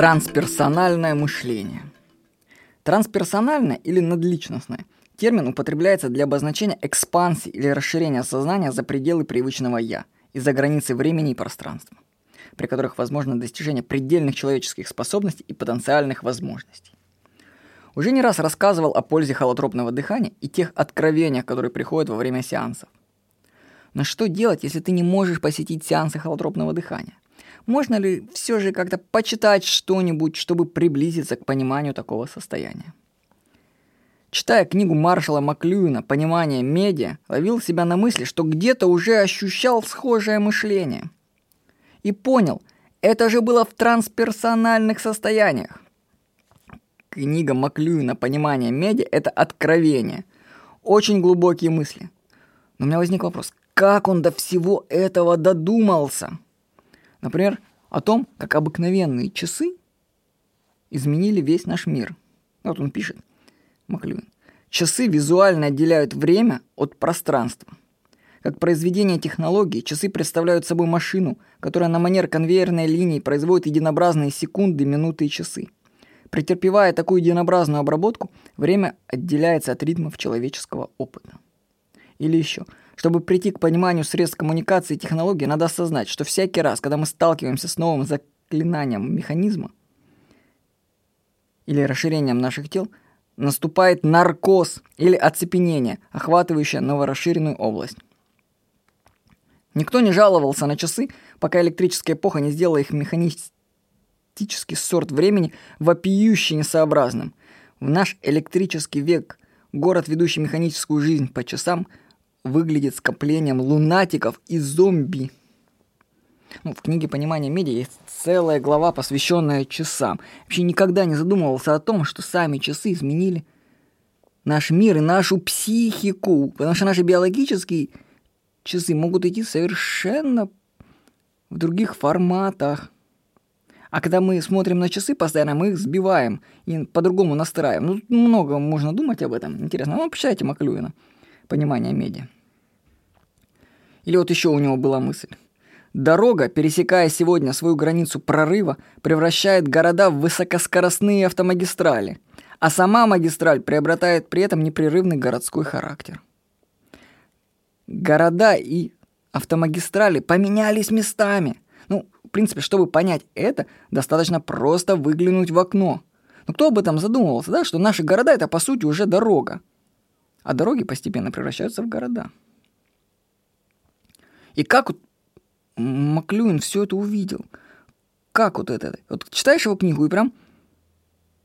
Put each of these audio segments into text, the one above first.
Трансперсональное мышление. Трансперсональное или надличностное термин употребляется для обозначения экспансии или расширения сознания за пределы привычного «я» и за границы времени и пространства, при которых возможно достижение предельных человеческих способностей и потенциальных возможностей. Уже не раз рассказывал о пользе холотропного дыхания и тех откровениях, которые приходят во время сеансов. Но что делать, если ты не можешь посетить сеансы холотропного дыхания? Можно ли все же как-то почитать что-нибудь, чтобы приблизиться к пониманию такого состояния? Читая книгу Маршала Маклюина «Понимание медиа», ловил себя на мысли, что где-то уже ощущал схожее мышление. И понял, это же было в трансперсональных состояниях. Книга Маклюина «Понимание медиа» — это откровение. Очень глубокие мысли. Но у меня возник вопрос, как он до всего этого додумался? Например, о том, как обыкновенные часы изменили весь наш мир. Вот он пишет, Маклюин. Часы визуально отделяют время от пространства. Как произведение технологии, часы представляют собой машину, которая на манер конвейерной линии производит единообразные секунды, минуты и часы. Претерпевая такую единообразную обработку, время отделяется от ритмов человеческого опыта. Или еще – чтобы прийти к пониманию средств коммуникации и технологий, надо осознать, что всякий раз, когда мы сталкиваемся с новым заклинанием механизма или расширением наших тел, наступает наркоз или оцепенение, охватывающее новорасширенную область. Никто не жаловался на часы, пока электрическая эпоха не сделала их механистический сорт времени вопиюще несообразным. В наш электрический век город, ведущий механическую жизнь по часам – выглядит скоплением лунатиков и зомби. Ну, в книге «Понимание медиа» есть целая глава, посвященная часам. Вообще никогда не задумывался о том, что сами часы изменили наш мир и нашу психику. Потому что наши биологические часы могут идти совершенно в других форматах. А когда мы смотрим на часы постоянно, мы их сбиваем и по-другому настраиваем. Ну, много можно думать об этом. Интересно. Ну, почитайте Маклюина понимания медиа. Или вот еще у него была мысль. Дорога, пересекая сегодня свою границу прорыва, превращает города в высокоскоростные автомагистрали, а сама магистраль приобретает при этом непрерывный городской характер. Города и автомагистрали поменялись местами. Ну, в принципе, чтобы понять это, достаточно просто выглянуть в окно. Но кто об этом задумывался, да, что наши города это по сути уже дорога а дороги постепенно превращаются в города. И как вот Маклюин все это увидел? Как вот это? Вот читаешь его книгу и прям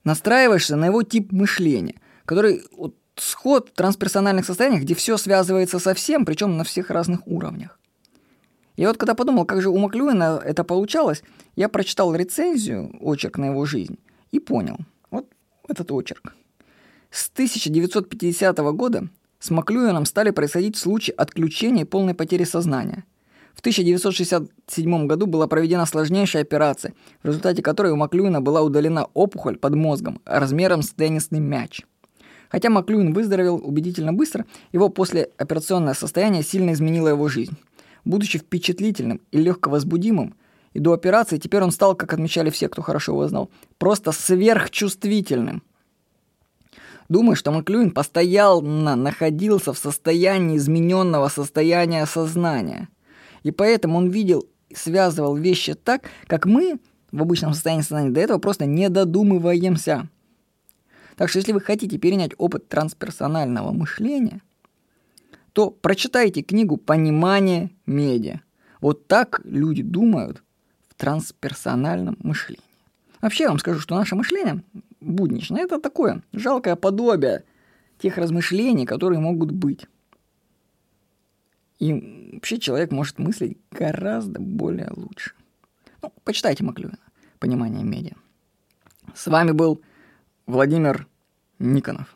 настраиваешься на его тип мышления, который вот сход трансперсональных состояниях, где все связывается со всем, причем на всех разных уровнях. И вот когда подумал, как же у Маклюина это получалось, я прочитал рецензию, очерк на его жизнь, и понял. Вот этот очерк. С 1950 года с Маклюином стали происходить случаи отключения и полной потери сознания. В 1967 году была проведена сложнейшая операция, в результате которой у Маклюина была удалена опухоль под мозгом размером с теннисный мяч. Хотя Маклюин выздоровел убедительно быстро, его послеоперационное состояние сильно изменило его жизнь. Будучи впечатлительным и легковозбудимым, и до операции теперь он стал, как отмечали все, кто хорошо его знал, просто сверхчувствительным – Думаю, что Маклюин постоянно находился в состоянии измененного состояния сознания. И поэтому он видел и связывал вещи так, как мы в обычном состоянии сознания до этого просто не додумываемся. Так что если вы хотите перенять опыт трансперсонального мышления, то прочитайте книгу «Понимание медиа». Вот так люди думают в трансперсональном мышлении. Вообще я вам скажу, что наше мышление будничное это такое жалкое подобие тех размышлений, которые могут быть. И вообще человек может мыслить гораздо более лучше. Ну, почитайте Маклюина «Понимание медиа». С вами был Владимир Никонов.